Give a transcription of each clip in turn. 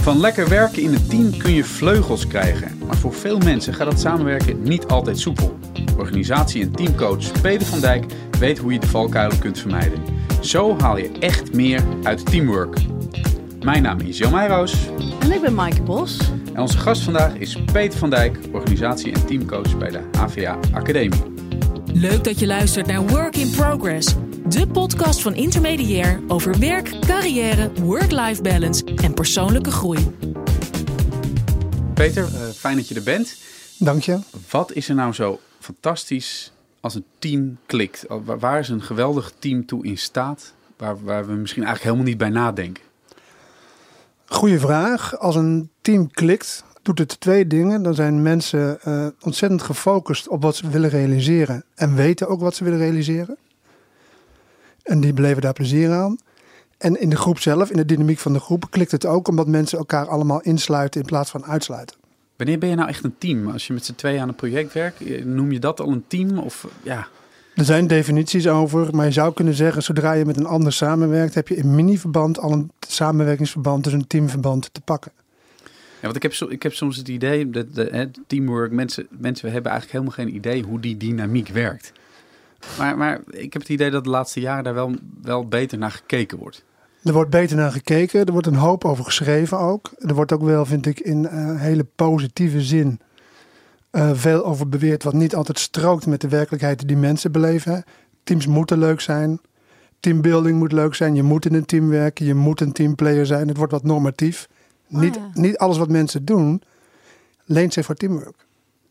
Van lekker werken in een team kun je vleugels krijgen. Maar voor veel mensen gaat dat samenwerken niet altijd soepel. Organisatie- en teamcoach Peter van Dijk weet hoe je de valkuilen kunt vermijden. Zo haal je echt meer uit teamwork. Mijn naam is Jan Meijroos. En ik ben Maaike Bos. En onze gast vandaag is Peter van Dijk, organisatie- en teamcoach bij de HVA Academie. Leuk dat je luistert naar Work in Progress. De podcast van Intermediair over werk, carrière, work-life balance en persoonlijke groei. Peter, eh, fijn dat je er bent. Dank je. Wat is er nou zo fantastisch als een team klikt? Waar- Waar is een geweldig team toe in staat? Waar, waar we misschien eigenlijk helemaal niet bij nadenken. Goeie vraag. Als een team klikt, doet het twee dingen. Dan zijn mensen eh, ontzettend gefocust op wat ze willen realiseren. En weten ook wat ze willen realiseren. En die beleven daar plezier aan. En in de groep zelf, in de dynamiek van de groep, klikt het ook omdat mensen elkaar allemaal insluiten in plaats van uitsluiten. Wanneer ben je nou echt een team? Als je met z'n tweeën aan een project werkt, noem je dat al een team? Of ja, Er zijn definities over, maar je zou kunnen zeggen, zodra je met een ander samenwerkt, heb je in mini-verband al een samenwerkingsverband, dus een teamverband te pakken. Ja, want ik heb, ik heb soms het idee dat de, hè, teamwork, mensen, mensen hebben eigenlijk helemaal geen idee hoe die dynamiek werkt. Maar, maar ik heb het idee dat de laatste jaren daar wel, wel beter naar gekeken wordt. Er wordt beter naar gekeken. Er wordt een hoop over geschreven ook. Er wordt ook wel, vind ik, in eh, hele positieve zin eh, veel over beweerd. Wat niet altijd strookt met de werkelijkheid die mensen beleven. Teams moeten leuk zijn. Teambuilding moet leuk zijn. Je moet in een team werken. Je moet een teamplayer zijn. Het wordt wat normatief. Oh, niet, ja. niet alles wat mensen doen leent zich voor teamwork.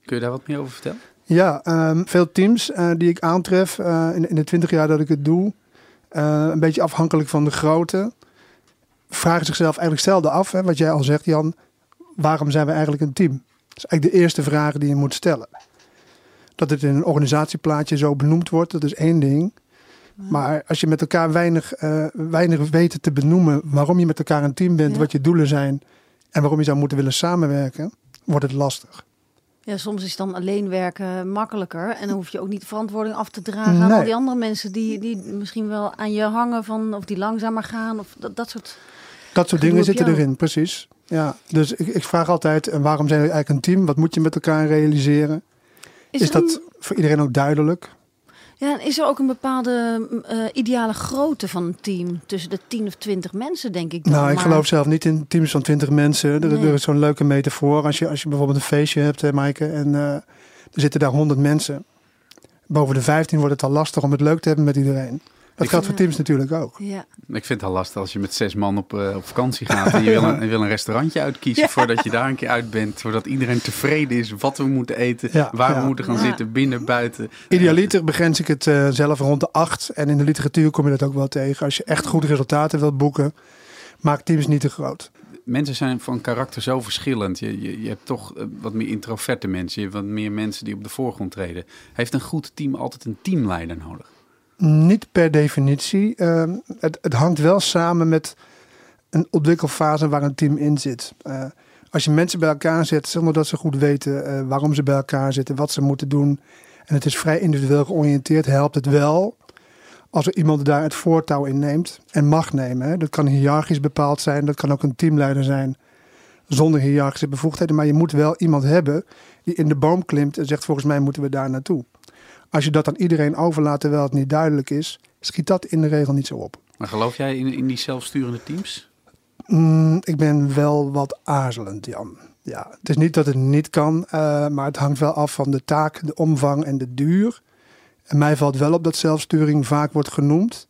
Kun je daar wat meer over vertellen? Ja, ehm, veel teams eh, die ik aantref eh, in, in de twintig jaar dat ik het doe, eh, een beetje afhankelijk van de grootte, vragen zichzelf eigenlijk zelden af, hè, wat jij al zegt Jan, waarom zijn we eigenlijk een team? Dat is eigenlijk de eerste vraag die je moet stellen. Dat het in een organisatieplaatje zo benoemd wordt, dat is één ding. Maar als je met elkaar weinig, weinig weet te benoemen waarom je met elkaar een team bent, Ja. wat je doelen zijn en waarom je zou moeten willen samenwerken, wordt het lastig. Ja, soms is dan alleen werken makkelijker. En dan hoef je ook niet de verantwoording af te dragen aan al die andere mensen die, die misschien wel aan je hangen van of die langzamer gaan of dat, dat soort. Dat soort dingen zitten erin, precies. Ja, dus ik, ik vraag altijd, en waarom zijn we eigenlijk een team? Wat moet je met elkaar realiseren? Is, Is, dat een- voor iedereen ook duidelijk? Ja, en is er ook een bepaalde eh, ideale grootte van een team? Tussen de 10 of 20 mensen, denk ik. Dan. nou, ik Maar- geloof zelf niet in teams van 20 mensen. Er, Nee. er is zo'n leuke metafoor. Als je, als je bijvoorbeeld een feestje hebt, hè, Maaike, en eh, er zitten daar 100 mensen. Boven de 15 wordt het al lastig om het leuk te hebben met iedereen. Dat Ik- geldt voor teams natuurlijk ook. Ja. Ik vind het al lastig als je met zes man op, eh, op vakantie gaat en je wil, een, je wil een restaurantje uitkiezen Ja. voordat je daar een keer uit bent. Zodat iedereen tevreden is wat we moeten eten, Ja, waar we moeten gaan Ja. zitten, binnen, buiten. Idealiter begrens ik het eh, zelf rond de 8. En in de literatuur kom je dat ook wel tegen. Als je echt goede resultaten wilt boeken, maak teams niet te groot. Mensen zijn van karakter zo verschillend. Je, je, je hebt toch eh, wat meer introverte mensen. Je hebt wat meer mensen die op de voorgrond treden. Heeft een goed team altijd een teamleider nodig? Niet per definitie. Ehm, het, het hangt wel samen met een ontwikkelfase waar een team in zit. Eh, als je mensen bij elkaar zet zonder dat ze goed weten eh, waarom ze bij elkaar zitten, wat ze moeten doen. En het is vrij individueel georiënteerd, helpt het wel als er iemand daar het voortouw in neemt en mag nemen. Dat kan hiërarchisch bepaald zijn, dat kan ook een teamleider zijn zonder hiërarchische bevoegdheden. Maar je moet wel iemand hebben die in de boom klimt en zegt volgens mij moeten we daar naartoe. Als je dat aan iedereen overlaat terwijl het niet duidelijk is, schiet dat in de regel niet zo op. Maar geloof jij in, in die zelfsturende teams? Mm, ik ben wel wat aarzelend, Jan. Ja, het is niet dat het niet kan, eh, maar het hangt wel af van de taak, de omvang en de duur. En mij valt wel op dat zelfsturing vaak wordt genoemd.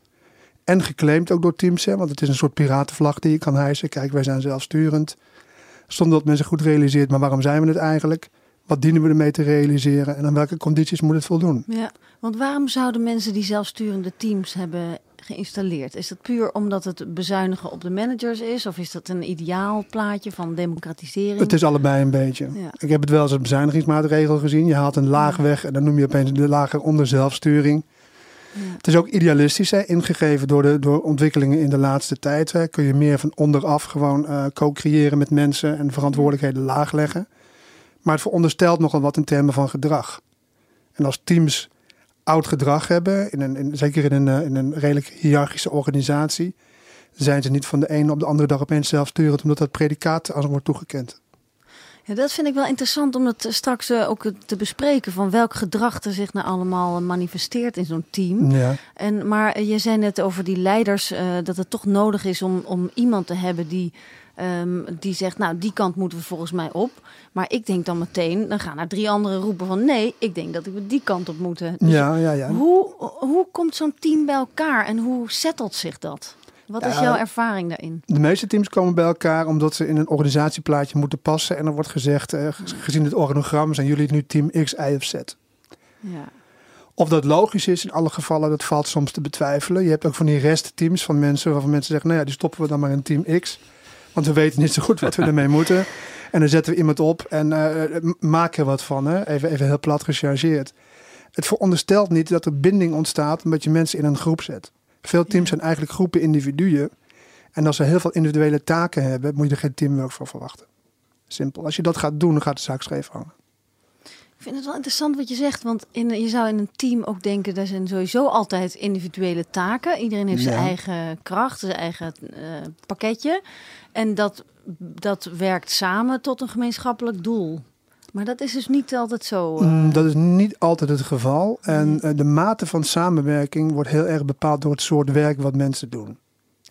En geclaimd ook door teams, hè, want het is een soort piratenvlag die je kan hijsen. Kijk, wij zijn zelfsturend. Zonder dat men zich goed realiseert, maar waarom zijn we het eigenlijk? Wat dienen we ermee te realiseren? En aan welke condities moet het voldoen? ja, want waarom zouden mensen die zelfsturende teams hebben geïnstalleerd? Is dat puur omdat het bezuinigen op de managers is? Of is dat een ideaal plaatje van democratisering? Het is allebei een beetje. Ja. Ik heb het wel als een bezuinigingsmaatregel gezien. Je haalt een laag weg en dan noem je opeens de lager onder zelfsturing. Ja. Het is ook idealistisch, hè, ingegeven door, de, door ontwikkelingen in de laatste tijd. Hè. Kun je meer van onderaf gewoon eh, co-creëren met mensen en verantwoordelijkheden laag leggen. Maar het veronderstelt nogal wat in termen van gedrag. En als teams oud gedrag hebben, in een, in, zeker in een, eh, in een redelijk hiërarchische organisatie, zijn ze niet van de ene op de andere dag opeens zelfsturend, omdat dat predicaat aan ze wordt toegekend. Ja, dat vind ik wel interessant om het straks eh, ook te bespreken. Van welk gedrag er zich nou allemaal manifesteert in zo'n team. Ja. En, maar je zei net over die leiders, eh, dat het toch nodig is om, om iemand te hebben die, ehm, die zegt, nou die kant moeten we volgens mij op. Maar ik denk dan meteen, dan gaan er drie anderen roepen van nee, ik denk dat we die kant op moeten. Dus ja, ja, ja. Hoe, hoe komt zo'n team bij elkaar en hoe settelt zich dat? Wat is Ja, jouw ervaring daarin? De meeste teams komen bij elkaar omdat ze in een organisatieplaatje moeten passen. En er wordt gezegd, eh, gezien het organogram, zijn jullie nu team X, Y of Z. Ja. Of dat logisch is in alle gevallen, dat valt soms te betwijfelen. Je hebt ook van die restteams van mensen waarvan mensen zeggen, nou ja, die stoppen we dan maar in team X. Want we weten niet zo goed wat we ermee moeten. En dan zetten we iemand op en eh, maken er wat van. Hè? Even, even heel plat gechargeerd. Het veronderstelt niet dat er binding ontstaat omdat je mensen in een groep zet. Veel teams zijn eigenlijk groepen individuen. En als ze heel veel individuele taken hebben, moet je er geen teamwork voor verwachten. Simpel. Als je dat gaat doen, dan gaat de zaak scheef hangen. Ik vind het wel interessant wat je zegt, want in, je zou in een team ook denken, daar zijn sowieso altijd individuele taken. Iedereen heeft zijn eigen kracht, zijn eigen eh, pakketje. En dat, dat werkt samen tot een gemeenschappelijk doel. Maar dat is dus niet altijd zo. eh, Mm, Dat is niet altijd het geval. En eh, de mate van samenwerking wordt heel erg bepaald door het soort werk wat mensen doen.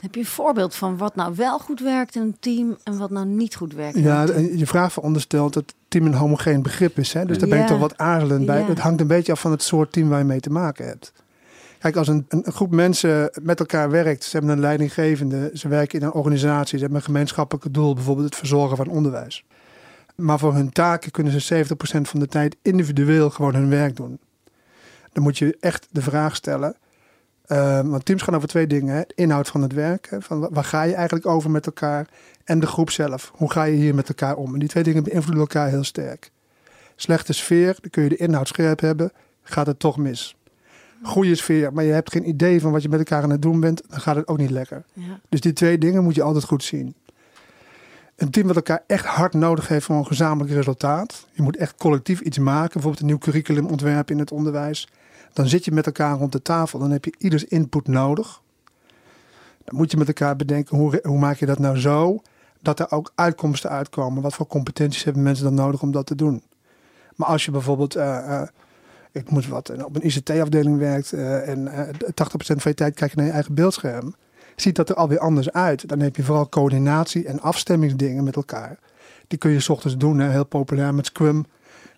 Heb je een voorbeeld van wat nou wel goed werkt in een team en wat nou niet goed werkt? in Ja, je vraag veronderstelt dat team een homogeen begrip is. Hè? Dus daar ben ik toch wat aarzelend bij. Het hangt een beetje af van het soort team waar je mee te maken hebt. Kijk, als een, een een groep mensen met elkaar werkt, ze hebben een leidinggevende, ze werken in een organisatie, ze hebben een gemeenschappelijk doel, bijvoorbeeld het verzorgen van onderwijs. Maar voor hun taken kunnen ze 70% van de tijd individueel gewoon hun werk doen. Dan moet je echt de vraag stellen. Eh, want teams gaan over twee dingen. Hè? De inhoud van het werk. Hè? Van wa- waar ga je eigenlijk over met elkaar? En de groep zelf. Hoe ga je hier met elkaar om? En die twee dingen beïnvloeden elkaar heel sterk. Slechte sfeer, dan kun je de inhoud scherp hebben. Gaat het toch mis. Goede sfeer, maar je hebt geen idee van wat je met elkaar aan het doen bent. Dan gaat het ook niet lekker. Ja. Dus die twee dingen moet je altijd goed zien. Een team wat elkaar echt hard nodig heeft voor een gezamenlijk resultaat. Je moet echt collectief iets maken. Bijvoorbeeld een nieuw curriculum ontwerpen in het onderwijs. Dan zit je met elkaar rond de tafel. Dan heb je ieders input nodig. Dan moet je met elkaar bedenken hoe, hoe maak je dat nou zo dat er ook uitkomsten uitkomen. Wat voor competenties hebben mensen dan nodig om dat te doen. Maar als je bijvoorbeeld, eh, eh, ik moet wat, en op een ICT-afdeling werkt eh, en eh 80% van je tijd kijk je naar je eigen beeldscherm ziet dat er alweer anders uit. Dan heb je vooral coördinatie en afstemmingsdingen met elkaar. Die kun je 's ochtends doen, heel populair met Scrum.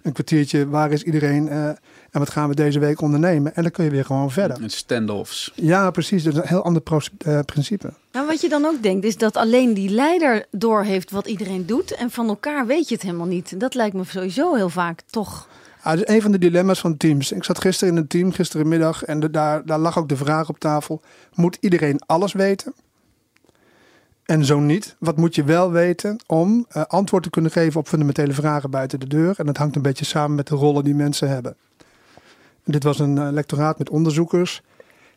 Een kwartiertje, waar is iedereen eh, en wat gaan we deze week ondernemen? En dan kun je weer gewoon verder. En standoffs. Ja, precies. Dat is een heel ander eh, principe. Nou, wat je dan ook denkt, is dat alleen die leider doorheeft wat iedereen doet. En van elkaar weet je het helemaal niet. Dat lijkt me sowieso heel vaak toch. Ah, dat is een van de dilemma's van teams. Ik zat gisteren in een team, gisterenmiddag, en de- daar, daar lag ook de vraag op tafel: moet iedereen alles weten? En zo niet. Wat moet je wel weten om eh, antwoord te kunnen geven op fundamentele vragen buiten de deur? En dat hangt een beetje samen met de rollen die mensen hebben. En dit was een eh, lectoraat met onderzoekers,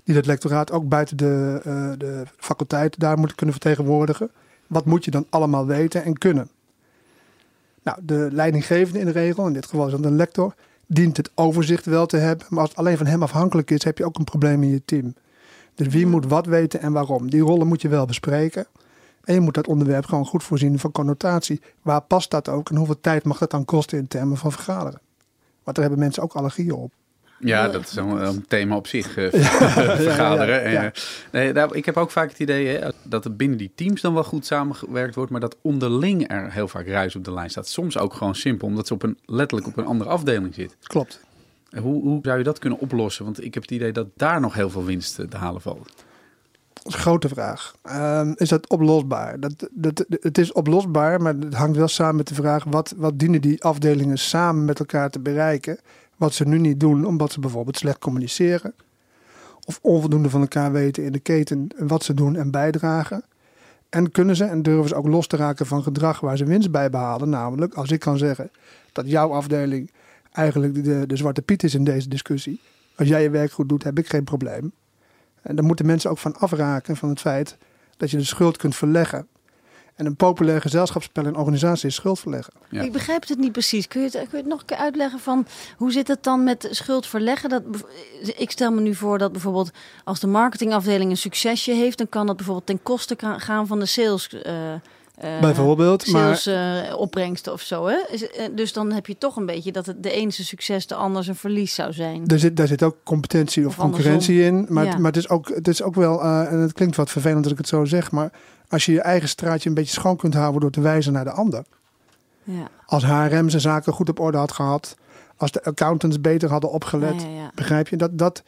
die dat lectoraat ook buiten de, eh, de faculteit daar moeten kunnen vertegenwoordigen. Wat moet je dan allemaal weten en kunnen? Nou, de leidinggevende in de regel, in dit geval is dat een lector, dient het overzicht wel te hebben. Maar als het alleen van hem afhankelijk is, heb je ook een probleem in je team. Dus wie moet wat weten en waarom? Die rollen moet je wel bespreken. En je moet dat onderwerp gewoon goed voorzien van connotatie. Waar past dat ook en hoeveel tijd mag dat dan kosten in termen van vergaderen? Want daar hebben mensen ook allergieën op. Ja, dat is een, een thema op zich, ja, vergaderen. ja, ja. Nee, daar, ik heb ook vaak het idee hè, dat er binnen die teams dan wel goed samengewerkt wordt, maar dat onderling er heel vaak ruis op de lijn staat. Soms ook gewoon simpel, omdat ze op een, letterlijk op een andere afdeling zit. Klopt. Hoe, hoe zou je dat kunnen oplossen? Want ik heb het idee dat daar nog heel veel winst eh, te halen valt. Dat is een grote vraag. Ehm, is dat oplosbaar? Dat, dat, het is oplosbaar, maar het hangt wel samen met de vraag... Wat, wat dienen die afdelingen samen met elkaar te bereiken... wat ze nu niet doen, omdat ze bijvoorbeeld slecht communiceren... of onvoldoende van elkaar weten in de keten wat ze doen en bijdragen... En kunnen ze en durven ze ook los te raken van gedrag waar ze winst bij behalen. Namelijk, als ik kan zeggen dat jouw afdeling eigenlijk de, de zwarte piet is in deze discussie. Als jij je werk goed doet, heb ik geen probleem. En dan moeten mensen ook van afraken van het feit dat je de schuld kunt verleggen. En een populair gezelschapsspel in organisatie is schuld verleggen. Ja. Ik begrijp het niet precies. Kun je het, kun je het nog een keer uitleggen van hoe zit het dan met schuld verleggen? Dat, ik stel me nu voor dat bijvoorbeeld als de marketingafdeling een succesje heeft, dan kan dat bijvoorbeeld ten koste gaan van de sales. eh, Bijvoorbeeld, maar Sales eh, opbrengsten of zo. Hè? Eh, Dus dan heb je toch een beetje dat het de ene zijn succes, de ander zijn verlies zou zijn. er zit, daar zit ook competentie of, Of andersom. concurrentie in. Maar, Ja. maar het, is ook, het is ook wel, eh, en het klinkt wat vervelend dat ik het zo zeg, maar als je je eigen straatje een beetje schoon kunt houden door te wijzen naar de ander. Ja. Als HRM zijn zaken goed op orde had gehad, als de accountants beter hadden opgelet, Ja, ja, ja. begrijp je? Dat, dat,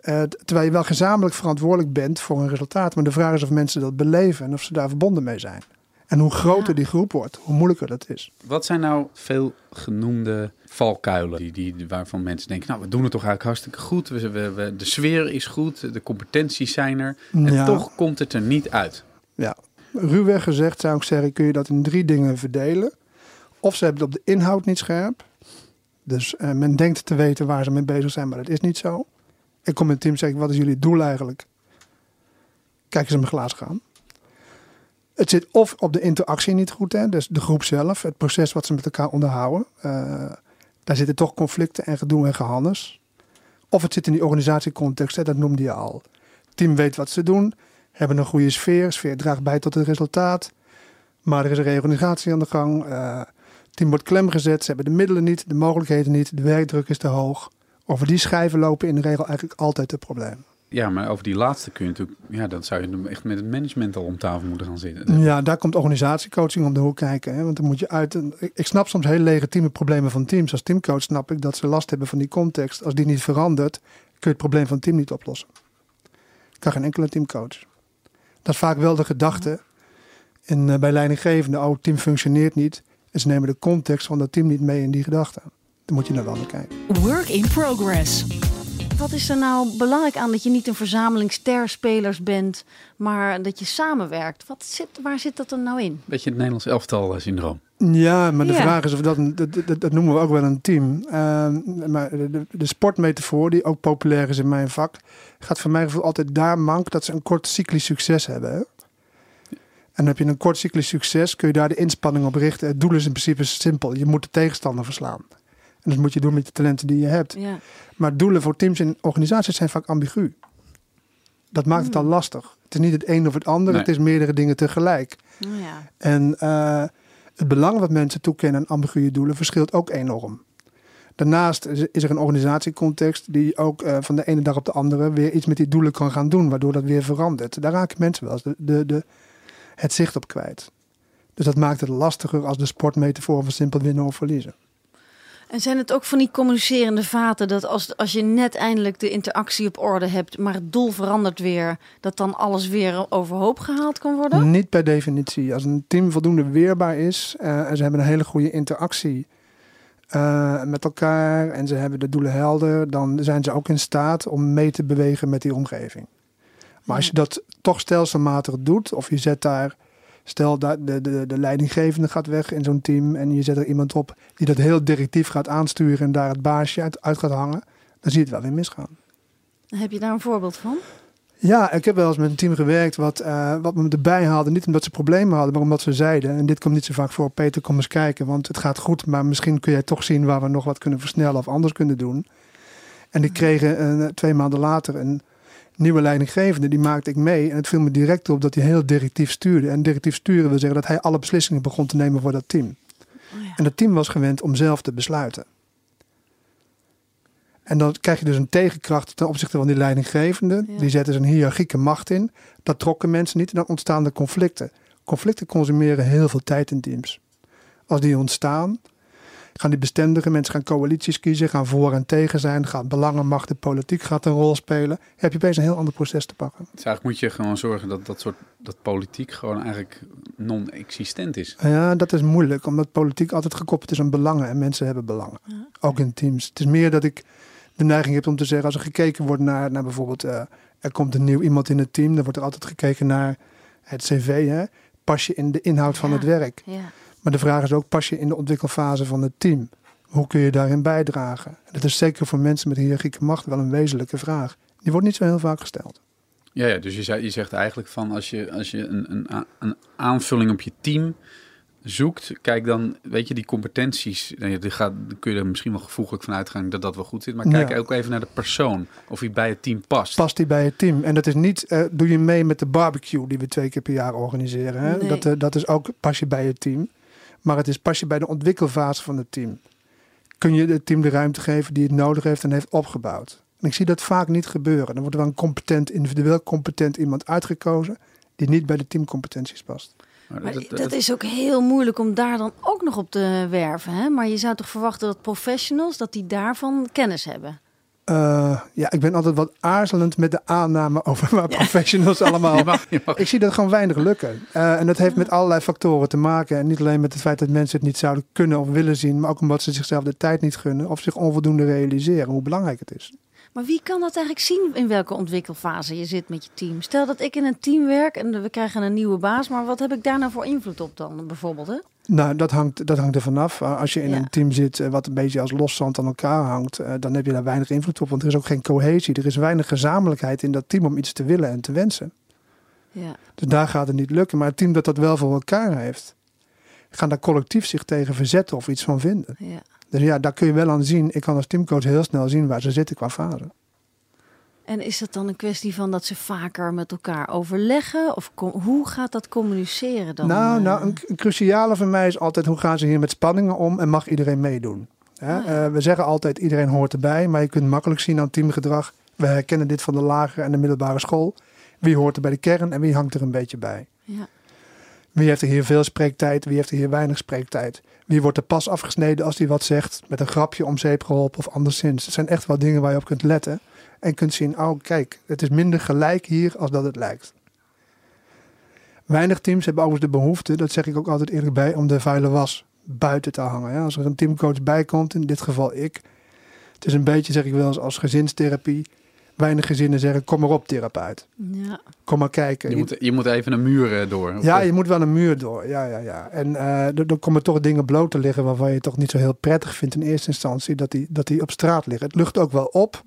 eh, terwijl je wel gezamenlijk verantwoordelijk bent voor een resultaat. Maar de vraag is of mensen dat beleven en of ze daar verbonden mee zijn. En hoe groter Ja. die groep wordt, hoe moeilijker dat is. Wat zijn nou veel genoemde valkuilen die, die, waarvan mensen denken, nou we doen het toch eigenlijk hartstikke goed. We, we, we- de sfeer is goed, de competenties zijn er. En Ja. toch komt het er niet uit. Ja, ruwweg gezegd zou ik zeggen, kun je dat in drie dingen verdelen. Of ze hebben het op de inhoud niet scherp. Dus eh, men denkt te weten waar ze mee bezig zijn, maar dat is niet zo. Ik kom in het team en zeg wat is jullie doel eigenlijk? Kijk eens in mijn glaas gaan. Het zit of op de interactie niet goed, hè? dus de groep zelf, het proces wat ze met elkaar onderhouden. Eh, daar zitten toch conflicten en gedoe en gehannes. Of het zit in die organisatiecontext, dat noemde je al. Team weet wat ze doen, hebben een goede sfeer. Sfeer draagt bij tot het resultaat. Maar er is een reorganisatie aan de gang. Het team wordt klem gezet. Ze hebben de middelen niet, de mogelijkheden niet. De werkdruk is te hoog. Over die schijven lopen in de regel eigenlijk altijd de problemen. Ja, maar over die laatste kun je natuurlijk, ja, dan zou je echt met het management al om tafel moeten gaan zitten. Ja, daar komt organisatiecoaching om de hoek kijken. Hè? Want dan moet je uit. Ik ik snap soms heel legitieme problemen van teams. Als teamcoach snap ik dat ze last hebben van die context. Als die niet verandert, kun je het probleem van het team niet oplossen. Kan geen enkele teamcoach. Dat is vaak wel de gedachte. En eh, bij leidinggevende, oh, het team functioneert niet. En ze nemen de context van dat team niet mee in die gedachte. Dan moet je naar wel naar kijken. Work in progress. Wat is er nou belangrijk aan dat je niet een verzameling sterspelers bent, maar dat je samenwerkt? Wat zit, waar zit dat er nou in? Beetje het Nederlands elftal eh, syndroom. Ja, maar de Ja. vraag is of dat, een- dat, dat, dat noemen we ook wel een team. Ehm, maar de, de, de sportmetafoor, die ook populair is in mijn vak, gaat voor mijn gevoel altijd daar mank dat ze een kort cyclisch succes hebben. Hè? En dan heb je een kort cyclisch succes, kun je daar de inspanning op richten. Het doel is in principe simpel. Je moet de tegenstander verslaan. En dat moet je doen met de talenten die je hebt. Ja. Maar doelen voor teams en organisaties zijn vaak ambigu. Dat maakt het al lastig. Het is niet het een of het ander, Nee. het is meerdere dingen tegelijk. Nou ja. En eh, het belang wat mensen toekennen aan ambiguë doelen verschilt ook enorm. Daarnaast is er een organisatiecontext die ook eh, van de ene dag op de andere weer iets met die doelen kan gaan doen, waardoor dat weer verandert. Daar raken mensen wel eens de, de, de, het zicht op kwijt. Dus dat maakt het lastiger als de sportmetafoor van simpel winnen of verliezen. En zijn het ook van die communicerende vaten dat als, als je net eindelijk de interactie op orde hebt, maar het doel verandert weer, dat dan alles weer overhoop gehaald kan worden? Niet per definitie. Als een team voldoende weerbaar is eh, en ze hebben een hele goede interactie eh, met elkaar en ze hebben de doelen helder, dan zijn ze ook in staat om mee te bewegen met die omgeving. Maar als je dat toch stelselmatig doet, of je zet daar, stel dat de, de, de leidinggevende gaat weg in zo'n team en je zet er iemand op die dat heel directief gaat aansturen en daar het baasje uit, uit gaat hangen, dan zie je het wel weer misgaan. Heb je daar een voorbeeld van? Ja, ik heb wel eens met een team gewerkt wat, eh, wat me erbij haalde. Niet omdat ze problemen hadden, maar omdat ze zeiden. En dit komt niet zo vaak voor. Peter, kom eens kijken, want het gaat goed. Maar misschien kun jij toch zien waar we nog wat kunnen versnellen of anders kunnen doen. En die kregen eh, twee maanden later een nieuwe leidinggevende. Die maakte ik mee. En het viel me direct op dat hij heel directief stuurde. En directief sturen wil zeggen dat hij alle beslissingen begon te nemen voor dat team. Oh ja. En dat team was gewend om zelf te besluiten. En dan krijg je dus een tegenkracht ten opzichte van die leidinggevende. Ja. Die zetten dus een hiërarchieke macht in. Dat trokken mensen niet en dan ontstaan er conflicten. Conflicten consumeren heel veel tijd in teams. Als die ontstaan, gaan die bestendigen. Mensen gaan coalities kiezen, gaan voor en tegen zijn. Gaat belangenmacht, de politiek gaat een rol spelen. heb je opeens een heel ander proces te pakken. Dus eigenlijk moet je gewoon zorgen dat dat soort dat politiek gewoon eigenlijk non-existent is. Ja, dat is moeilijk, omdat politiek altijd gekoppeld is aan belangen en mensen hebben belangen. Ook in teams. Het is meer dat ik de neiging heb om te zeggen, als er gekeken wordt naar, naar bijvoorbeeld, eh, er komt een nieuw iemand in het team, dan wordt er altijd gekeken naar het cv. Hè? Pas je in de inhoud van Ja. het werk? Ja. Maar de vraag is ook, pas je in de ontwikkelfase van het team? Hoe kun je daarin bijdragen? Dat is zeker voor mensen met hiërarchieke macht wel een wezenlijke vraag. Die wordt niet zo heel vaak gesteld. Ja, ja dus je, zei, je zegt eigenlijk van als je, als je een, een, een aanvulling op je team zoekt, kijk dan, weet je, die competenties, nou ja, die gaat, dan kun je er misschien wel gevoeglijk van uitgaan dat dat wel goed zit, maar kijk Ja. ook even naar de persoon, of hij bij het team past. Past die bij het team? En dat is niet, eh, doe je mee met de barbecue die we twee keer per jaar organiseren. Hè? Nee. Dat, eh, dat is ook pas je bij het team. Maar het is pas je bij de ontwikkelfase van het team. Kun je het team de ruimte geven die het nodig heeft en heeft opgebouwd. En ik zie dat vaak niet gebeuren. Dan wordt er wel een competent, individueel competent iemand uitgekozen die niet bij de teamcompetenties past. Maar Maar dat- dat, dat- is ook heel moeilijk om daar dan ook nog op te werven. Hè? Maar je zou toch verwachten dat professionals, dat die daarvan kennis hebben. Eh, ja, ik ben altijd wat aarzelend met de aanname over waar professionals allemaal Je mag, je mag- Ik zie dat gewoon weinig lukken. Eh, en dat heeft met allerlei factoren te maken. En niet alleen met het feit dat mensen het niet zouden kunnen of willen zien, maar ook omdat ze zichzelf de tijd niet gunnen of zich onvoldoende realiseren hoe belangrijk het is. Maar wie kan dat eigenlijk zien in welke ontwikkelfase je zit met je team? Stel dat ik in een team werk en we krijgen een nieuwe baas, maar wat heb ik daar nou voor invloed op dan bijvoorbeeld? Hè? Nou, dat hangt, dat hangt er vanaf. Als je in Ja. een team zit eh, wat een beetje als loszand aan elkaar hangt, eh, dan heb je daar weinig invloed op. Want er is ook geen cohesie. Er is weinig gezamenlijkheid in dat team om iets te willen en te wensen. Ja. Dus daar gaat het niet lukken. Maar het team dat dat wel voor elkaar heeft, gaan daar collectief zich tegen verzetten of iets van vinden. Ja. Dus ja, daar kun je wel aan zien. Ik kan als teamcoach heel snel zien waar ze zitten qua fase. En is dat dan een kwestie van dat ze vaker met elkaar overleggen? Of hoe gaat dat communiceren dan? nou, eh? nou een, een cruciale voor mij is altijd hoe gaan ze hier met spanningen om en mag iedereen meedoen? Hè? Ah, ja. Eh, we zeggen altijd iedereen hoort erbij, maar je kunt makkelijk zien aan teamgedrag. We herkennen dit van de lagere en de middelbare school. Wie hoort er bij de kern en wie hangt er een beetje bij? Ja. Wie heeft er hier veel spreektijd, wie heeft er hier weinig spreektijd? Wie wordt er pas afgesneden als hij wat zegt, met een grapje om zeep geholpen of anderszins? Het zijn echt wel dingen waar je op kunt letten en kunt zien, oh kijk, het is minder gelijk hier als dat het lijkt. Weinig teams hebben overigens de behoefte, dat zeg ik ook altijd eerlijk bij, om de vuile was buiten te hangen. Ja, als er een teamcoach bij komt, in dit geval ik. Het is een beetje, zeg ik wel eens, als gezinstherapie. Weinig gezinnen zeggen, kom maar op therapeut. Ja. Kom maar kijken. je, moet, je moet even een muur eh, door. Ja, je moet wel een muur door. Ja, ja, ja. En eh er, er komen toch dingen bloot te liggen waarvan je het toch niet zo heel prettig vindt in eerste instantie dat die, dat die op straat liggen. Het lucht ook wel op,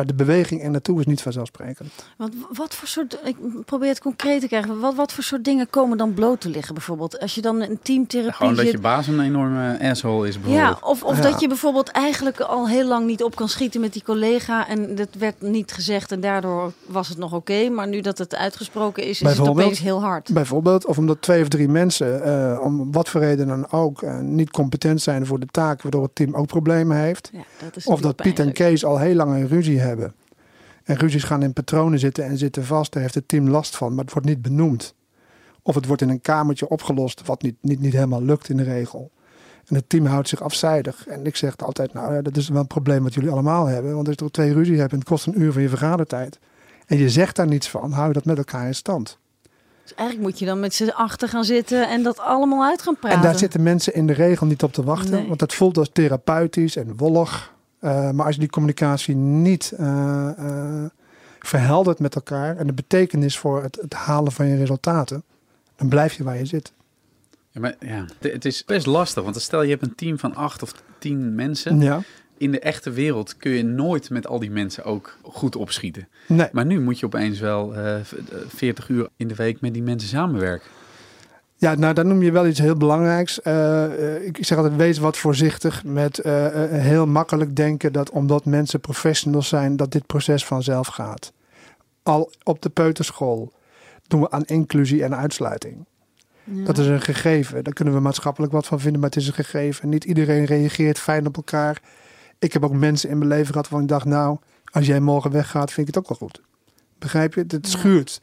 maar de beweging er naartoe is niet vanzelfsprekend. Want wat voor soort, ik probeer het concreet te krijgen. Wat, wat voor soort dingen komen dan bloot te liggen bijvoorbeeld? Als je dan een teamtherapie Gewoon dat zit. je baas een enorme asshole is Ja, bijvoorbeeld. of, of Ja. dat je bijvoorbeeld eigenlijk al heel lang niet op kan schieten met die collega. En dat werd niet gezegd en daardoor was het nog oké. maar nu dat het uitgesproken is, is het opeens heel hard. Bijvoorbeeld, of omdat twee of drie mensen, eh, om wat voor reden dan ook, eh, niet competent zijn voor de taak, waardoor het team ook problemen heeft. Ja, dat is Of dat Piet en. Kees al heel lang een ruzie hebben. En ruzies gaan in patronen zitten en zitten vast. Daar heeft het team last van, maar het wordt niet benoemd. Of het wordt in een kamertje opgelost, wat niet, niet, niet helemaal lukt in de regel. En het team houdt zich afzijdig. En ik zeg altijd, nou ja, dat is wel een probleem wat jullie allemaal hebben. Want als je er twee ruzie hebt en het kost een uur van je vergadertijd. En je zegt daar niets van, hou je dat met elkaar in stand. Dus eigenlijk moet je dan met z'n achter gaan zitten en dat allemaal uit gaan praten. En daar zitten mensen in de regel niet op te wachten. Nee. Want dat voelt als therapeutisch en wollig. Eh, maar als je die communicatie niet eh, verheldert met elkaar en de betekenis voor het, het halen van je resultaten, dan blijf je waar je zit. Ja, maar ja, het- is best lastig. Want stel je hebt een team van acht of tien mensen. Ja, In de echte wereld kun je nooit met al die mensen ook goed opschieten. nee. Maar nu moet je opeens wel eh, v- eh, 40 uur in de week met die mensen samenwerken. Ja, nou, dan noem je wel iets heel belangrijks. Eh, eh, ik zeg altijd, wees wat voorzichtig met eh, heel makkelijk denken dat omdat mensen professionals zijn, dat dit proces vanzelf gaat. Al op de peuterschool doen we aan inclusie en uitsluiting. Ja. Dat is een gegeven. Daar kunnen we maatschappelijk wat van vinden, maar het is een gegeven. Niet iedereen reageert fijn op elkaar. Ik heb ook mensen in mijn leven gehad waarvan ik dacht, nou, als jij morgen weggaat, vind ik het ook wel goed. Begrijp je? Het Ja. schuurt.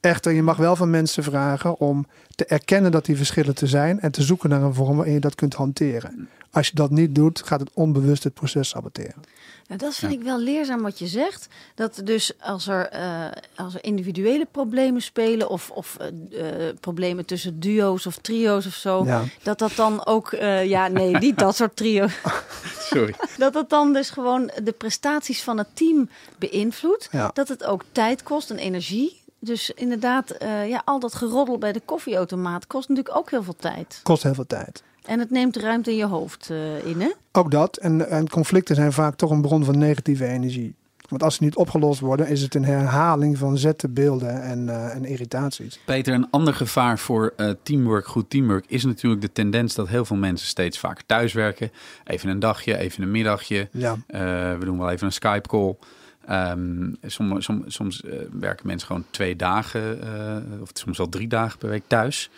Echter, je mag wel van mensen vragen om te erkennen dat die verschillen te zijn en te zoeken naar een vorm waarin je dat kunt hanteren. Als je dat niet doet, gaat het onbewust het proces saboteren. Nou, dat vind Ja. ik wel leerzaam wat je zegt. Dat dus als er, eh, als er individuele problemen spelen of, of eh, eh, problemen tussen duo's of trio's of zo, Ja. dat dat dan ook, eh, ja nee, niet dat soort trio's. Sorry. Dat het dan dus gewoon de prestaties van het team beïnvloedt. Ja. Dat het ook tijd kost en energie. Dus inderdaad, eh, ja, al dat geroddel bij de koffieautomaat kost natuurlijk ook heel veel tijd. Kost heel veel tijd. En het neemt ruimte in je hoofd eh, in, hè? Ook dat. En, en conflicten zijn vaak toch een bron van negatieve energie. Want als ze niet opgelost worden, is het een herhaling van zetten, beelden en, uh, en irritaties. Peter, een ander gevaar voor uh, teamwork, goed teamwork, is natuurlijk de tendens dat heel veel mensen steeds vaker thuiswerken. Even een dagje, even een middagje. Ja. Uh, we doen wel even een Skype call. Som, soms werken mensen gewoon twee dagen, of soms wel drie dagen per week thuis.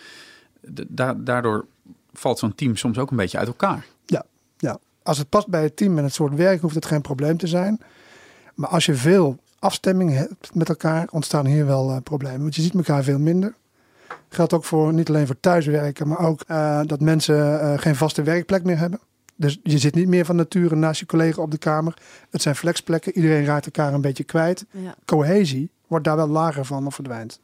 Da daardoor valt zo'n team soms ook een beetje uit elkaar. Ja, ja, als het past bij het team en het soort werk, hoeft het geen probleem te zijn. Maar als je veel afstemming hebt met elkaar, ontstaan hier wel uh, problemen. Want je ziet elkaar veel minder. Geldt ook voor niet alleen voor thuiswerken, maar ook dat mensen geen vaste werkplek meer hebben. Dus je zit niet meer van nature naast je collega op de kamer. Het zijn flexplekken. Iedereen raakt elkaar een beetje kwijt. Ja. Cohesie wordt daar wel lager van of verdwijnt.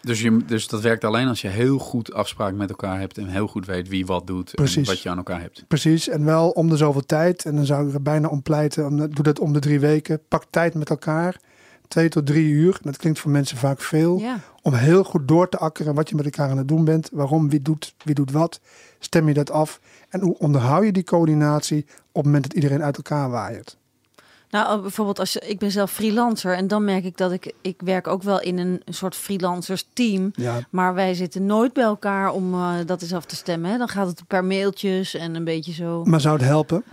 Dus, je, dus dat werkt alleen als je heel goed afspraak met elkaar hebt en heel goed weet wie wat doet Precies. en wat je aan elkaar hebt. Precies, en wel om de zoveel tijd. En dan zou ik er bijna om pleiten, om, doe dat om de drie weken. Pak tijd met elkaar, twee tot drie uur. Dat klinkt voor mensen vaak veel. Ja. Om heel goed door te akkeren wat je met elkaar aan het doen bent. Waarom, wie doet, wie doet wat. Stem je dat af. En hoe onderhoud je die coördinatie op het moment dat iedereen uit elkaar waait. Nou, bijvoorbeeld als je, ik ben zelf freelancer en dan merk ik dat ik, ik werk ook wel in een soort freelancers team. Ja, Maar wij zitten nooit bij elkaar om uh, dat eens af te stemmen. Hè. Dan gaat het per mailtjes en een beetje zo. maar zou het helpen?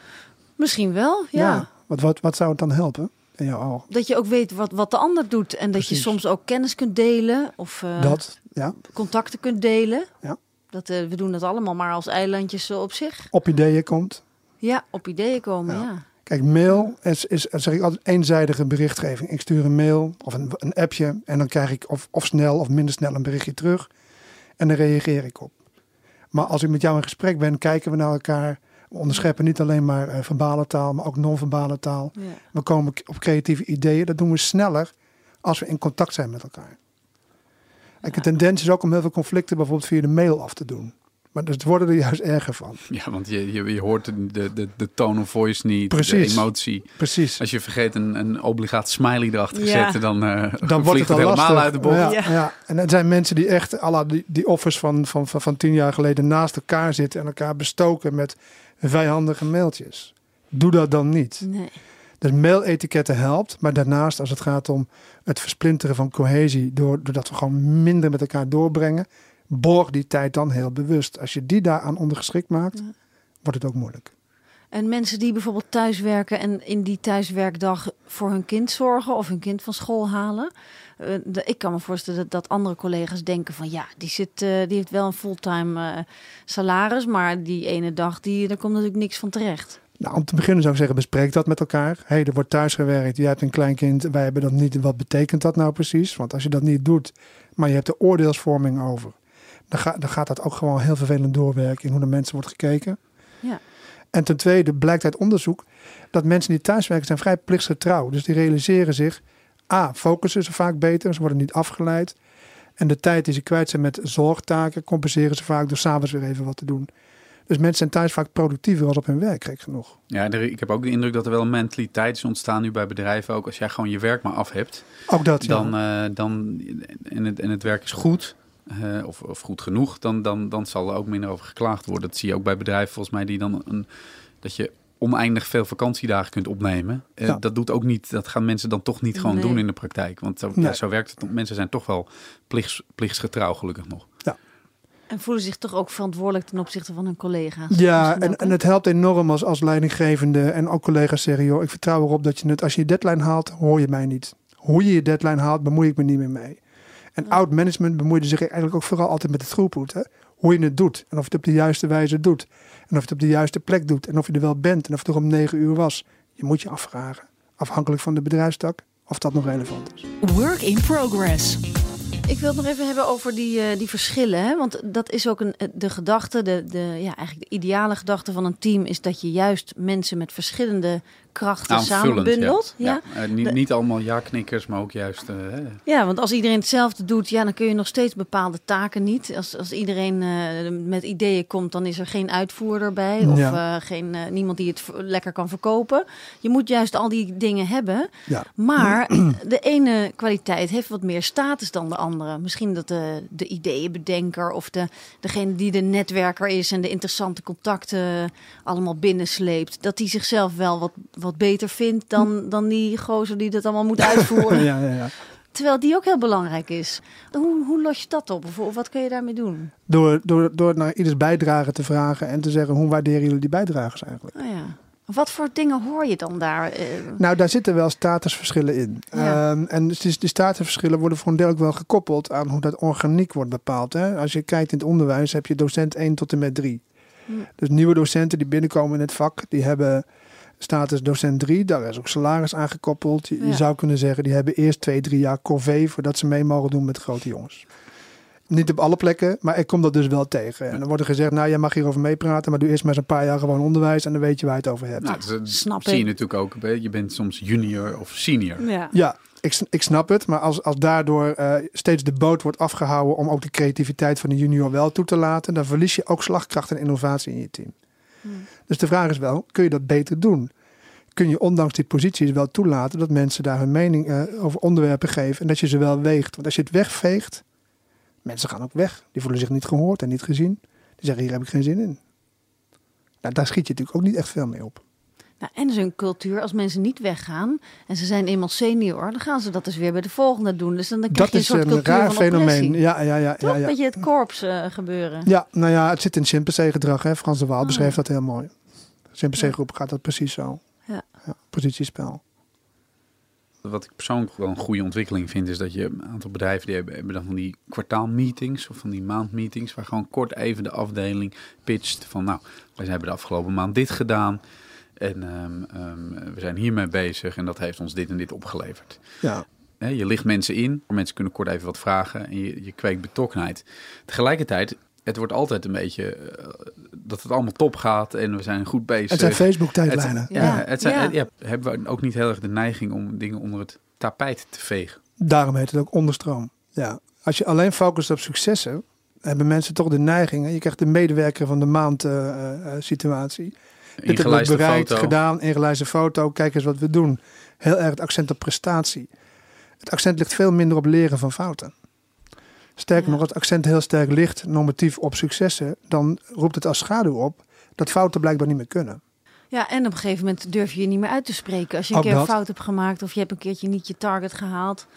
Misschien wel, ja. Wat, wat, wat zou het dan helpen? In jouw ogen? Dat je ook weet wat, wat de ander doet. En dat je soms ook kennis kunt delen of uh, dat, ja. contacten kunt delen. Ja. Dat, uh, we doen dat allemaal maar als eilandjes op zich. Op ideeën komt. Ja, op ideeën komen, Ja. ja. Kijk, mail is, is zeg ik altijd eenzijdige berichtgeving. Ik stuur een mail of een, een appje en dan krijg ik of, of snel of minder snel een berichtje terug. En dan reageer ik op. Maar als ik met jou in gesprek ben, kijken we naar elkaar. We onderscheppen niet alleen maar uh, verbale taal, maar ook non-verbale taal. ja. We komen op creatieve ideeën. Dat doen we sneller als we in contact zijn met elkaar. Kijk, de tendens is ook om heel veel conflicten bijvoorbeeld via de mail af te doen. Maar dus het worden er juist erger van. Ja, want je, je, je hoort de, de, de, tone of voice niet, Precies. de emotie. Precies. Als je vergeet een, een obligaat smiley erachter te Ja. zetten, dan, uh, dan wordt het al helemaal lastig. uit de bocht. Ja, Ja. ja. En er zijn mensen die echt alla die, die offers van, van, van, van tien jaar geleden naast elkaar zitten en elkaar bestoken met vijandige mailtjes. Doe dat dan niet. Nee. Dus mailetiketten helpt, maar daarnaast als het gaat om het versplinteren van cohesie, door, doordat we gewoon minder met elkaar doorbrengen, borg die tijd dan heel bewust. Als je die daaraan ondergeschikt maakt, Ja. wordt het ook moeilijk. En mensen die bijvoorbeeld thuiswerken en in die thuiswerkdag voor hun kind zorgen of hun kind van school halen. Eh, de- ik kan me voorstellen dat, dat andere collega's denken van ja, die, zit, eh, die heeft wel een fulltime eh, salaris, maar die ene dag, die, daar komt natuurlijk niks van terecht. Nou, om te beginnen zou ik zeggen, bespreek dat met elkaar. Hé, hey, er wordt thuis gewerkt, jij hebt een kleinkind, wij hebben dat niet. Wat betekent dat nou precies? Want als je dat niet doet, maar je hebt er oordeelsvorming over, dan, ga, dan gaat dat ook gewoon heel vervelend doorwerken in hoe de mensen wordt gekeken. Ja. En ten tweede blijkt uit onderzoek dat mensen die thuiswerken zijn vrij plichtsgetrouw. Dus die realiseren zich, A, focussen ze vaak beter, ze worden niet afgeleid. En de tijd die ze kwijt zijn met zorgtaken, compenseren ze vaak door s'avonds weer even wat te doen. Dus mensen zijn thuis vaak productiever als op hun werk, gek genoeg. Ja, er- ik heb ook de indruk dat er wel een mentaliteit is ontstaan nu bij bedrijven. Ook als jij gewoon je werk maar af hebt, Ook dat, ja. dan, eh, dan, en, het, en het werk is goed, eh, of, of goed genoeg, dan, dan, dan zal er ook minder over geklaagd worden. Dat zie je ook bij bedrijven volgens mij die dan een, dat je oneindig veel vakantiedagen kunt opnemen. Eh, Ja. Dat doet ook niet, dat gaan mensen dan toch niet gewoon Nee. doen in de praktijk. Want zo, Nee. ja, zo werkt het. Mensen zijn toch wel plichts, plichtsgetrouw, gelukkig nog. En voelen zich toch ook verantwoordelijk ten opzichte van hun collega's. Ja, en, ook, hè? en het helpt enorm als, als leidinggevende en ook collega's zeggen, joh, ik vertrouw erop dat je het, als je je deadline haalt, hoor je mij niet. Hoe je je deadline haalt, bemoei ik me niet meer mee. En oud management bemoeide zich eigenlijk ook vooral altijd met het throughput. Hè? Hoe je het doet en of je het op de juiste wijze doet. En of je het op de juiste plek doet en of je er wel bent en of het er om negen uur was. Je moet je afvragen, afhankelijk van de bedrijfstak, of dat nog relevant is. Work in progress. Ik wil het nog even hebben over die, eh, die verschillen. Hè? Want dat is ook een, de gedachte, de, de, ja, eigenlijk de ideale gedachte van een team is dat je juist mensen met verschillende krachten samenbundelt. Ja. Ja. Ja. Eh, niet, niet allemaal ja-knikkers, maar ook juist... eh, hè. Ja, want als iedereen hetzelfde doet, ja, dan kun je nog steeds bepaalde taken niet. Als, als iedereen eh, met ideeën komt, dan is er geen uitvoerder bij. Of Ja. eh, geen, eh, niemand die het lekker kan verkopen. Je moet juist al die dingen hebben. Ja. Maar de ene kwaliteit heeft wat meer status dan de andere. andere. Misschien dat de, de ideeënbedenker of de, degene die de netwerker is en de interessante contacten allemaal binnensleept, dat die zichzelf wel wat, wat beter vindt dan, dan die gozer die dat allemaal moet uitvoeren. ja, ja, ja. Terwijl die ook heel belangrijk is. Hoe, hoe los je dat op? Of, of wat kun je daarmee doen? Door, door, door naar ieders bijdrage te vragen en te zeggen hoe waarderen jullie die bijdragers eigenlijk? Oh ja. Wat voor dingen hoor je dan daar? Eh, Nou, daar zitten wel statusverschillen in. Ja. Ehm, en dus die statusverschillen worden voor een deel ook wel gekoppeld aan hoe dat organiek wordt bepaald. Hè? Als je kijkt in het onderwijs heb je docent 1 tot en met 3. Hm. Dus nieuwe docenten die binnenkomen in het vak, die hebben status docent 3. Daar is ook salaris aan gekoppeld. Je, zou kunnen zeggen, die hebben eerst twee, drie jaar corvée voordat ze mee mogen doen met grote jongens. Niet op alle plekken, maar ik kom dat dus wel tegen. En dan wordt er gezegd, nou jij mag hierover meepraten, maar doe eerst maar eens een paar jaar gewoon onderwijs en dan weet je waar je het over hebt. Nou, dat Snap zie je ik. natuurlijk ook. Je bent soms junior of senior. ja. Ja, ik, ik snap het. Maar als, als daardoor eh, steeds de boot wordt afgehouden om ook de creativiteit van de junior wel toe te laten, dan verlies je ook slagkracht en innovatie in je team. Dus de vraag is wel, kun je dat beter doen? Kun je ondanks die posities wel toelaten dat mensen daar hun mening eh, over onderwerpen geven en dat je ze wel weegt? Want als je het wegveegt, mensen gaan ook weg. Die voelen zich niet gehoord en niet gezien. Die zeggen, hier heb ik geen zin in. Nou, daar schiet je natuurlijk ook niet echt veel mee op. Nou, en zo'n cultuur, als mensen niet weggaan en ze zijn eenmaal senior, dan gaan ze dat dus weer bij de volgende doen. Dus dan krijg Dat je een is soort een cultuur raar van oppressie. fenomeen. Ja, ja, ja. Toch? ja, Een ja. beetje het korps eh, gebeuren. Ja, nou ja, het zit in chimpansee-gedrag. hè. Frans de Waal Ah. beschreef dat heel mooi. Chimpansee-groep gaat dat precies zo. Ja. positiespel. Wat ik persoonlijk wel een goede ontwikkeling vind, is dat je een aantal bedrijven die hebben, hebben dan van die kwartaalmeetings of van die maandmeetings, waar gewoon kort even de afdeling pitcht van nou, wij hebben de afgelopen maand dit gedaan en ehm, ehm, we zijn hiermee bezig en dat heeft ons dit en dit opgeleverd. Ja. Hè, je ligt mensen in, mensen kunnen kort even wat vragen en je, je kweekt betrokkenheid. Tegelijkertijd, het wordt altijd een beetje eh, dat het allemaal top gaat en we zijn goed bezig. Het zijn Facebook-tijdlijnen. Het, ja, Ja, het zijn, ja. ja, hebben we ook niet heel erg de neiging om dingen onder het tapijt te vegen. Daarom heet het ook onderstroom. Ja. Als je alleen focust op successen, hebben mensen toch de neiging. Je krijgt de medewerker van de maand eh, eh, eh, situatie. Dit hebben we bereikt, foto. gedaan, ingelijste foto. Kijk eens wat we doen. Heel erg het accent op prestatie. Het accent ligt veel minder op leren van fouten. Sterker Ja. nog, het accent heel sterk ligt normatief op successen. Dan roept het als schaduw op dat fouten blijkbaar niet meer kunnen. Ja, en op een gegeven moment durf je je niet meer uit te spreken. Als je een Ook keer een dat. fout hebt gemaakt of je hebt een keertje niet je target gehaald,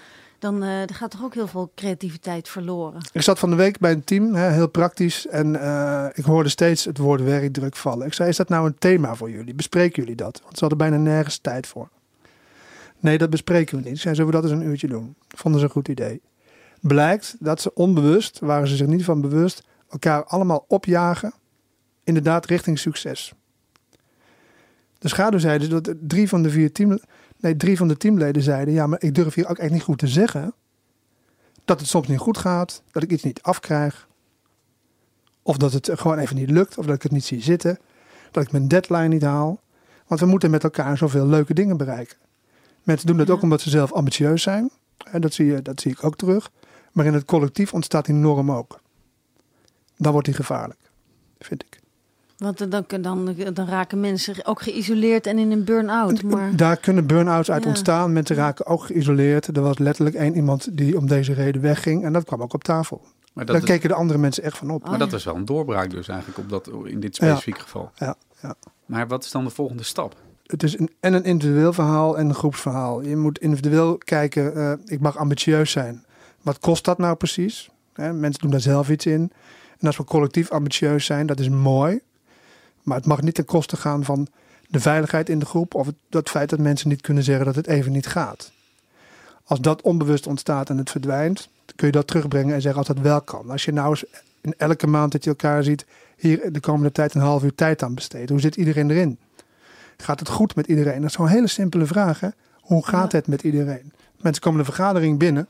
dan eh, er gaat toch ook heel veel creativiteit verloren. Ik zat van de week bij een team, hè, heel praktisch. En eh, ik hoorde steeds het woord werkdruk vallen. Ik zei, is dat nou een thema voor jullie? Bespreken jullie dat? Want ze hadden bijna nergens tijd voor. Nee, dat bespreken we niet. Zei, zullen we dat eens een uurtje doen? Vonden ze een goed idee. Blijkt dat ze onbewust, waren ze zich niet van bewust, elkaar allemaal opjagen. Inderdaad, richting succes. De schaduw zei dus dat drie van de vier team, nee, drie van de teamleden zeiden: Ja, maar ik durf hier ook echt niet goed te zeggen dat het soms niet goed gaat, dat ik iets niet afkrijg. Of dat het gewoon even niet lukt, of dat ik het niet zie zitten. Dat ik mijn deadline niet haal. Want we moeten met elkaar zoveel leuke dingen bereiken. Mensen doen dat ook omdat ze zelf ambitieus zijn. En dat zie, je, dat zie ik ook terug. Maar in het collectief ontstaat die norm ook. Dan wordt die gevaarlijk, vind ik. Want dan, dan, dan raken mensen ook geïsoleerd en in een burn-out. Maar Daar kunnen burn-outs uit Ja. ontstaan. Mensen raken ook geïsoleerd. Er was letterlijk één iemand die om deze reden wegging. En dat kwam ook op tafel. Maar Daar is, keken de andere mensen echt van op. Oh, maar dat ja. was wel een doorbraak dus eigenlijk op dat, in dit Ja. specifieke geval. Ja, ja. Maar wat is dan de volgende stap? het is een, en een individueel verhaal en een groepsverhaal. Je moet individueel kijken, eh, ik mag ambitieus zijn. Wat kost dat nou precies? Hè, mensen doen daar zelf iets in. En als we collectief ambitieus zijn, dat is mooi. Maar het mag niet ten koste gaan van de veiligheid in de groep... of het, dat feit dat mensen niet kunnen zeggen dat het even niet gaat. Als dat onbewust ontstaat en het verdwijnt... kun je dat terugbrengen en zeggen als dat wel kan. Als je nou eens in elke maand dat je elkaar ziet... hier de komende tijd een half uur tijd aan besteedt. Hoe zit iedereen erin? Gaat het goed met iedereen? Dat is zo'n hele simpele vraag. Hè? Hoe gaat het met iedereen? Mensen komen de vergadering binnen,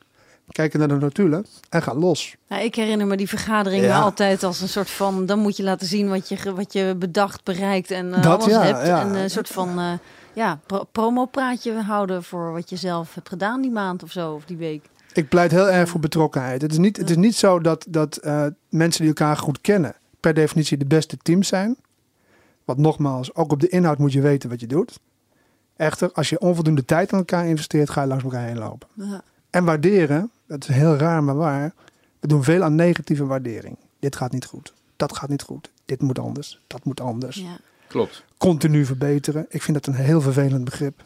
kijken naar de notulen en gaan los. Nou, ik herinner me die vergaderingen Ja. altijd als een soort van... dan moet je laten zien wat je, wat je bedacht, bereikt en eh, Dat, alles ja, hebt. ja. En een soort van eh ja, pro promopraatje houden voor wat je zelf hebt gedaan die maand of zo, of die week. Ik pleit heel erg voor betrokkenheid. Het is niet, het is niet zo dat, dat eh, mensen die elkaar goed kennen per definitie de beste teams zijn. Want nogmaals, ook op de inhoud moet je weten wat je doet. Echter, als je onvoldoende tijd aan elkaar investeert, ga je langs elkaar heen lopen. Ja. En waarderen Het is heel raar, maar waar. We doen veel aan negatieve waardering. Dit gaat niet goed. Dat gaat niet goed. Dit moet anders. Dat moet anders. Ja. Klopt. Continu verbeteren. Ik vind dat een heel vervelend begrip.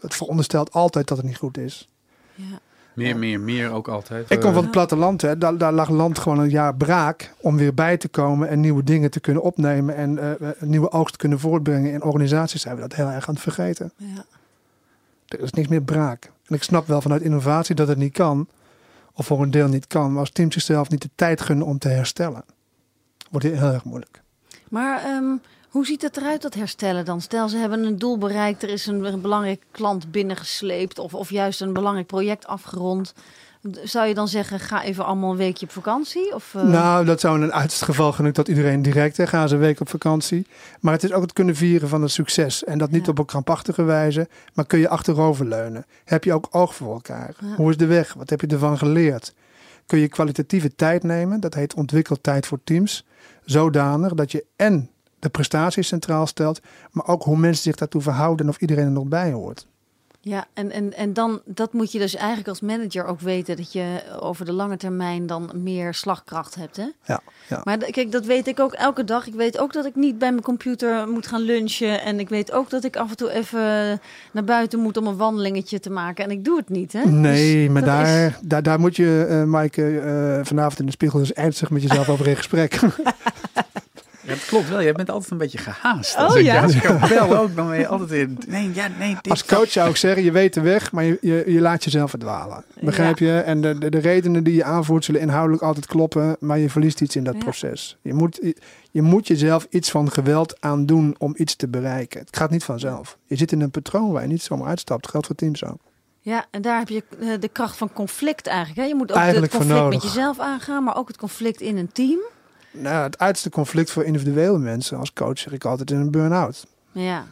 Het veronderstelt altijd dat het niet goed is. Ja. Meer, meer, meer ook altijd. Ik kom van het platteland. Hè. Daar, daar lag land gewoon een jaar braak om weer bij te komen en nieuwe dingen te kunnen opnemen en eh, eh, nieuwe oogst te kunnen voortbrengen. In organisaties zijn we dat heel erg aan het vergeten. Ja. Er is niks meer braak. En ik snap wel vanuit innovatie dat het niet kan, of voor een deel niet kan, maar als teams zichzelf niet de tijd gunnen om te herstellen, wordt het heel erg moeilijk. Maar ehm, hoe ziet het eruit, dat herstellen dan? Stel, ze hebben een doel bereikt, er is een, belangrijke klant binnengesleept of, of juist een belangrijk project afgerond. Zou je dan zeggen, ga even allemaal een weekje op vakantie? Of, eh, Nou, dat zou in een uiterste geval genoeg dat iedereen direct hè, gaan ze een week op vakantie. Maar het is ook het kunnen vieren van het succes. En dat niet Ja. op een krampachtige wijze, maar kun je achteroverleunen. Heb je ook oog voor elkaar? Ja. Hoe is de weg? Wat heb je ervan geleerd? Kun je kwalitatieve tijd nemen, dat heet ontwikkeltijd voor teams, zodanig dat je en de prestaties centraal stelt, maar ook hoe mensen zich daartoe verhouden en of iedereen er nog bij hoort. Ja, en, en, en dan, dat moet je dus eigenlijk als manager ook weten, dat je over de lange termijn dan meer slagkracht hebt. Hè? Ja, ja. Maar kijk, dat weet ik ook elke dag. Ik weet ook dat ik niet bij mijn computer moet gaan lunchen. En ik weet ook dat ik af en toe even naar buiten moet om een wandelingetje te maken. En ik doe het niet, hè? Nee, Dus maar daar, is- daar, daar moet je, eh Maaike, eh, vanavond in de spiegel dus ernstig met jezelf over in gesprek. Ja, dat klopt wel. Je bent altijd een beetje gehaast. Oh, Als ik, ja? Als bel ook, dan ben je altijd in... Nee, ja, nee. Dit Als coach zou ik zeggen, je weet de weg, maar je, je, je laat jezelf verdwalen. Begrijp je? En de, de, de redenen die je aanvoert zullen inhoudelijk altijd kloppen, maar je verliest iets in dat Ja. proces. Je moet, je, je moet jezelf iets van geweld aan doen om iets te bereiken. Het gaat niet vanzelf. Je zit in een patroon waar je niet zomaar uitstapt. Dat geldt voor teams ook. Ja, en daar heb je eh, de kracht van conflict eigenlijk. Hè? Je moet ook Eigenlijk het conflict met jezelf aangaan, maar ook het conflict in een team. Nou, het uiterste conflict voor individuele mensen als coach zeg ik altijd in een burn-out. Ja,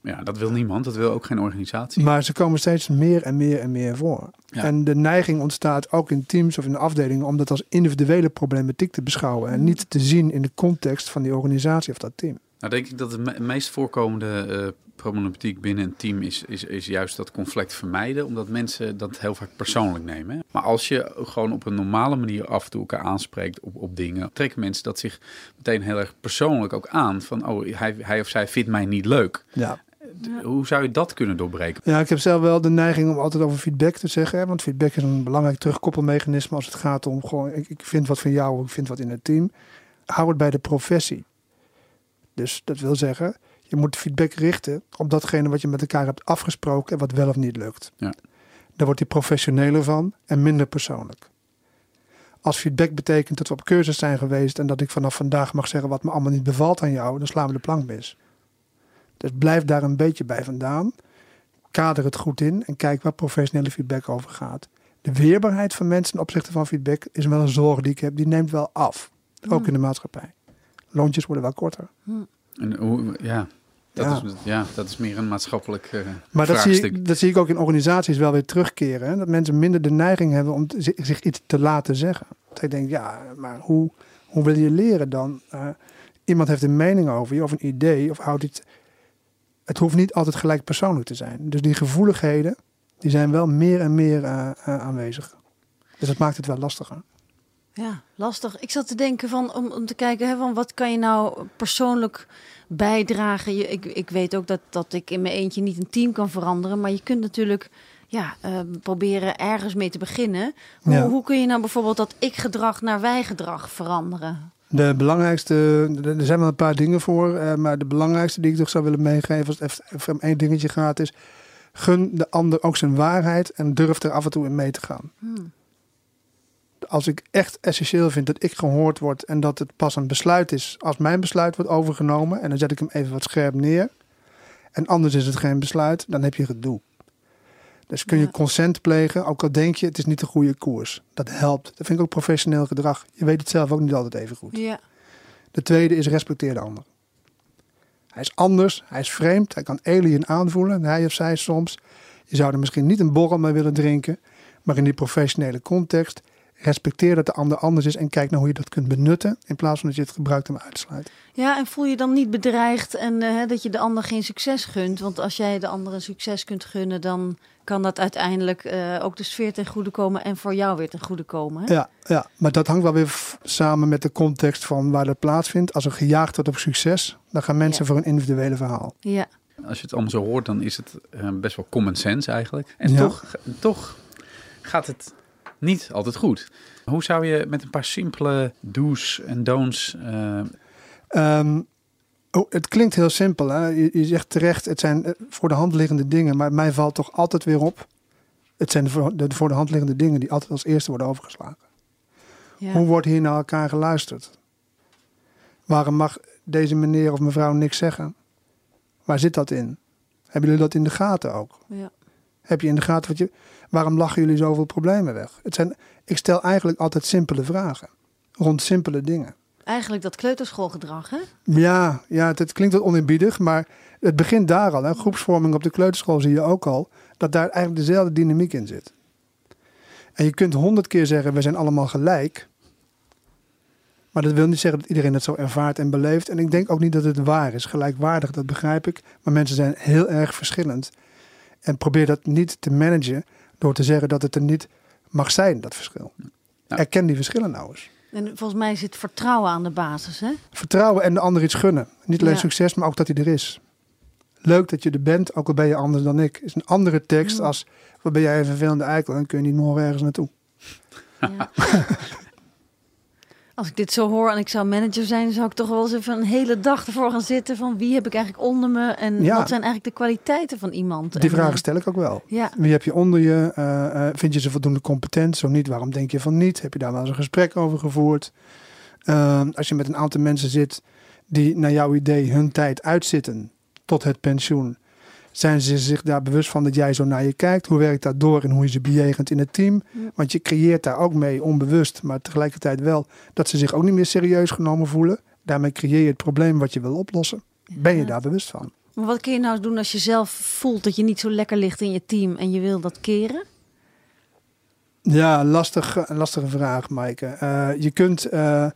Ja, dat wil niemand. Dat wil ook geen organisatie. Maar ze komen steeds meer en meer en meer voor. Ja. En de neiging ontstaat ook in teams of in afdelingen om dat als individuele problematiek te beschouwen. En niet te zien in de context van die organisatie of dat team. Nou, denk ik dat de me- meest voorkomende eh, problematiek binnen een team is, is, is juist dat conflict vermijden, omdat mensen dat heel vaak persoonlijk nemen. hè. Maar als je gewoon op een normale manier af en toe elkaar aanspreekt op, op dingen, trekken mensen dat zich meteen heel erg persoonlijk ook aan. Van, oh, hij, hij of zij vindt mij niet leuk. Ja. Hoe zou je dat kunnen doorbreken? ja, ik heb zelf wel de neiging om altijd over feedback te zeggen. Hè? Want feedback is een belangrijk terugkoppelmechanisme als het gaat om gewoon, ik, ik vind wat van jou, ik vind wat in het team. Hou het bij de professie. Dus dat wil zeggen, je moet feedback richten op datgene wat je met elkaar hebt afgesproken en wat wel of niet lukt. Ja. Daar wordt hij professioneler van en minder persoonlijk. Als feedback betekent dat we op cursus zijn geweest en dat ik vanaf vandaag mag zeggen wat me allemaal niet bevalt aan jou, dan slaan we de plank mis. Dus blijf daar een beetje bij vandaan. Kader het goed in en kijk waar professionele feedback over gaat. De weerbaarheid van mensen ten opzichte van feedback is wel een zorg die ik heb. Die neemt wel af. Ook in de maatschappij. Loontjes worden wel korter. En hoe, ja, dat, Ja. Is, ja, dat is meer een maatschappelijk eh Maar dat zie, ik, dat zie ik ook in organisaties wel weer terugkeren. Hè? Dat mensen minder de neiging hebben om zich, zich iets te laten zeggen. Dat ik denk, ja, maar hoe, hoe wil je leren dan? Eh, iemand heeft een mening over je of een idee of houdt iets. Het hoeft niet altijd gelijk persoonlijk te zijn. Dus die gevoeligheden, die zijn wel meer en meer eh, aanwezig. Dus dat maakt het wel lastiger. Ja, lastig. Ik zat te denken van om, om te kijken hè, van wat kan je nou persoonlijk bijdragen. Je, ik, ik weet ook dat, dat ik in mijn eentje niet een team kan veranderen, maar je kunt natuurlijk ja, eh, proberen ergens mee te beginnen. Hoe, Ja. hoe kun je nou bijvoorbeeld dat ik-gedrag naar wij-gedrag veranderen? De belangrijkste, er zijn wel een paar dingen voor, eh, maar de belangrijkste die ik toch zou willen meegeven, als het even- even om één dingetje gaat, is gun de ander ook zijn waarheid en durf er af en toe in mee te gaan. Hmm. Als ik echt essentieel vind dat ik gehoord word en dat het pas een besluit is als mijn besluit wordt overgenomen, en dan zet ik hem even wat scherp neer, en anders is het geen besluit, dan heb je gedoe. Dus kun je Ja. consent plegen, ook al denk je het is niet de goede koers. Dat helpt. Dat vind ik ook professioneel gedrag. Je weet het zelf ook niet altijd even goed. Ja, De tweede is respecteer de ander. Hij is anders, hij is vreemd, hij kan alien aanvoelen, hij of zij soms. Je zou er misschien niet een borrel mee willen drinken, maar in die professionele context Respecteer dat de ander anders is en kijk naar hoe je dat kunt benutten. In plaats van dat je het gebruikt om uit te sluiten. Ja, en voel je dan niet bedreigd en eh, dat je de ander geen succes gunt? Want als jij de ander een succes kunt gunnen, dan kan dat uiteindelijk eh, ook de sfeer ten goede komen en voor jou weer ten goede komen. Hè? Ja, ja, maar dat hangt wel weer samen met de context van waar dat plaatsvindt. Als er gejaagd wordt op succes, dan gaan mensen Ja. voor een individuele verhaal. Ja. Als je het allemaal zo hoort, dan is het eh, best wel common sense eigenlijk. En Ja. toch, toch gaat het niet altijd goed. Hoe zou je met een paar simpele do's en don'ts... eh, Ehm, oh, het klinkt heel simpel. Hè? Je, je zegt terecht, het zijn eh, voor de hand liggende dingen. Maar mij valt toch altijd weer op. Het zijn de voor de, voor de hand liggende dingen die altijd als eerste worden overgeslagen. Ja. Hoe wordt hier naar elkaar geluisterd? Waarom mag deze meneer of mevrouw niks zeggen? Waar zit dat in? Hebben jullie dat in de gaten ook? Ja. Heb je in de gaten wat je. Waarom lachen jullie zoveel problemen weg? Het zijn, ik stel eigenlijk altijd simpele vragen. Rond simpele dingen. Eigenlijk dat kleuterschoolgedrag, hè? Ja, ja het, het klinkt wat oneerbiedig, maar het begint daar al. Hè. Groepsvorming op de kleuterschool zie je ook al. Dat daar eigenlijk dezelfde dynamiek in zit. En je kunt honderd keer zeggen, we zijn allemaal gelijk. Maar dat wil niet zeggen dat iedereen het zo ervaart en beleeft. En ik denk ook niet dat het waar is. Gelijkwaardig, dat begrijp ik. Maar mensen zijn heel erg verschillend. En probeer dat niet te managen door te zeggen dat het er niet mag zijn, dat verschil. Ja. Erken die verschillen nou eens. En volgens mij zit vertrouwen aan de basis, hè? Vertrouwen en de ander iets gunnen. Niet alleen Ja. succes, maar ook dat hij er is. Leuk dat je er bent, ook al ben je anders dan ik. Is een andere tekst Ja. als... Wat ben jij een vervelende eikel en kun je niet morgen ergens naartoe. Ja. Als ik dit zo hoor en ik zou manager zijn, zou ik toch wel eens even een hele dag ervoor gaan zitten van wie heb ik eigenlijk onder me en Ja. wat zijn eigenlijk de kwaliteiten van iemand. Die En, vragen eh, stel ik ook wel. Ja, Wie heb je onder je? Eh, eh, vind je ze voldoende competent? Zo niet, waarom denk je van niet? Heb je daar wel eens een gesprek over gevoerd? Eh, als je met een aantal mensen zit die naar jouw idee hun tijd uitzitten tot het pensioen. Zijn ze zich daar bewust van dat jij zo naar je kijkt? Hoe werkt dat door en hoe je ze bejegent in het team? Want je creëert daar ook mee onbewust, maar tegelijkertijd wel dat ze zich ook niet meer serieus genomen voelen. Daarmee creëer je het probleem wat je wil oplossen. Ben je daar bewust van? Maar wat kun je nou doen als je zelf voelt dat je niet zo lekker ligt in je team en je wil dat keren? Ja, lastig, een lastige vraag, Maaike. Eh, je kunt. eh,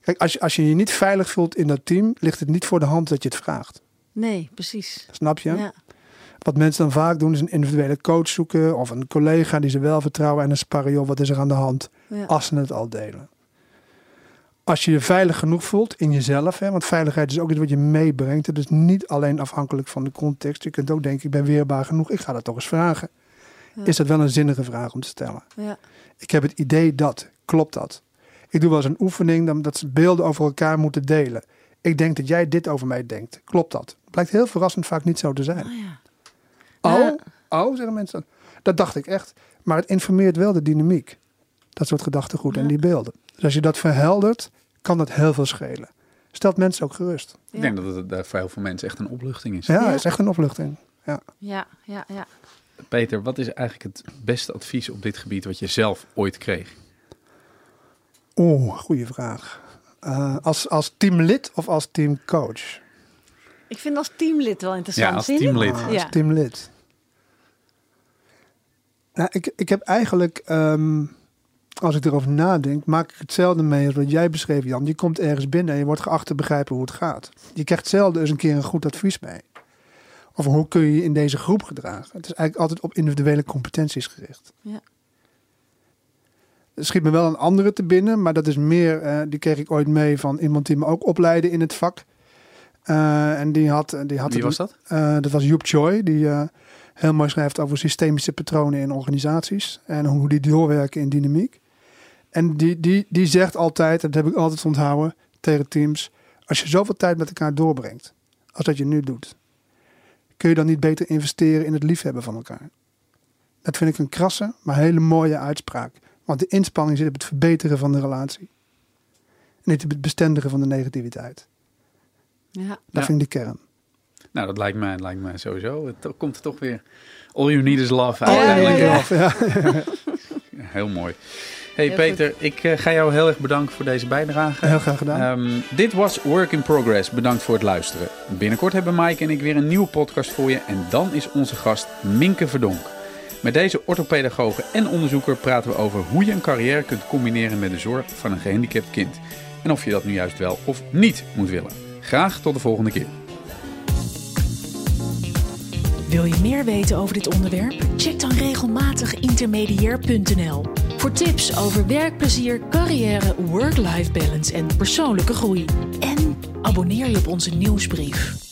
kijk, als je, als je je niet veilig voelt in dat team, ligt het niet voor de hand dat je het vraagt. Nee, precies. Snap je? Ja. Wat mensen dan vaak doen, is een individuele coach zoeken of een collega die ze wel vertrouwen en een sparren. Joh, wat is er aan de hand? Ja. Als ze het al delen. Als je je veilig genoeg voelt in jezelf, hè, want veiligheid is ook iets wat je meebrengt. Het is niet alleen afhankelijk van de context. Je kunt ook denken, ik ben weerbaar genoeg, ik ga dat toch eens vragen. Ja. Is dat wel een zinnige vraag om te stellen? Ja. Ik heb het idee dat. Klopt dat? Ik doe wel eens een oefening dat ze beelden over elkaar moeten delen. Ik denk dat jij dit over mij denkt. Klopt dat? Blijkt heel verrassend vaak niet zo te zijn. Oh, ja. Oh, oh, zeggen mensen dan. Dat dacht ik echt. Maar het informeert wel de dynamiek. Dat soort gedachtegoed en die beelden. Dus als je dat verheldert, kan dat heel veel schelen. Stelt mensen ook gerust. Ja. Ik denk dat het daar voor heel veel mensen echt een opluchting is. Ja, Ja. is echt een opluchting. Ja. Ja, ja, ja. Peter, wat is eigenlijk het beste advies op dit gebied wat je zelf ooit kreeg? Oeh, goede vraag. Eh, als, als teamlid of als teamcoach? Ik vind als teamlid wel interessant. Ja, als teamlid. Ah, als Ja. teamlid. Nou, ik, ik heb eigenlijk, ehm, als ik erover nadenk, maak ik hetzelfde mee als wat jij beschreef, Jan. Je komt ergens binnen en je wordt geacht te begrijpen hoe het gaat. Je krijgt zelden eens een keer een goed advies mee. Of hoe kun je je in deze groep gedragen. Het is eigenlijk altijd op individuele competenties gericht. Ja. Er schiet me wel een andere te binnen, maar dat is meer, eh, die kreeg ik ooit mee van iemand die me ook opleidde in het vak. Eh, en die had, die had Wie was dat? eh, dat was Joep Choi, die eh, heel mooi schrijft over systemische patronen in organisaties en hoe die doorwerken in dynamiek. En die, die, die zegt altijd, dat heb ik altijd onthouden tegen teams, als je zoveel tijd met elkaar doorbrengt, als dat je nu doet, kun je dan niet beter investeren in het liefhebben van elkaar? Dat vind ik een krasse, maar hele mooie uitspraak. Want de inspanning zit op het verbeteren van de relatie. En niet op het bestendigen van de negativiteit. Ja. Dat Ja. vind ik de kern. Nou, dat lijkt mij, lijkt mij sowieso. Het komt er toch weer. All you need is love. Ja, uiteindelijk. ja, ja. Ja, Heel mooi. Hey Heel Peter, ik eh, ga jou heel erg bedanken voor deze bijdrage. Heel graag gedaan. Ehm, dit was Work in Progress. Bedankt voor het luisteren. Binnenkort hebben Mike en ik weer een nieuwe podcast voor je. En dan is onze gast Minke Verdonk. Met deze orthopedagoge en onderzoeker praten we over hoe je een carrière kunt combineren met de zorg van een gehandicapt kind. En of je dat nu juist wel of niet moet willen. Graag tot de volgende keer. Wil je meer weten over dit onderwerp? Check dan regelmatig intermediair.nl voor tips over werkplezier, carrière, work-life balance en persoonlijke groei. En abonneer je op onze nieuwsbrief.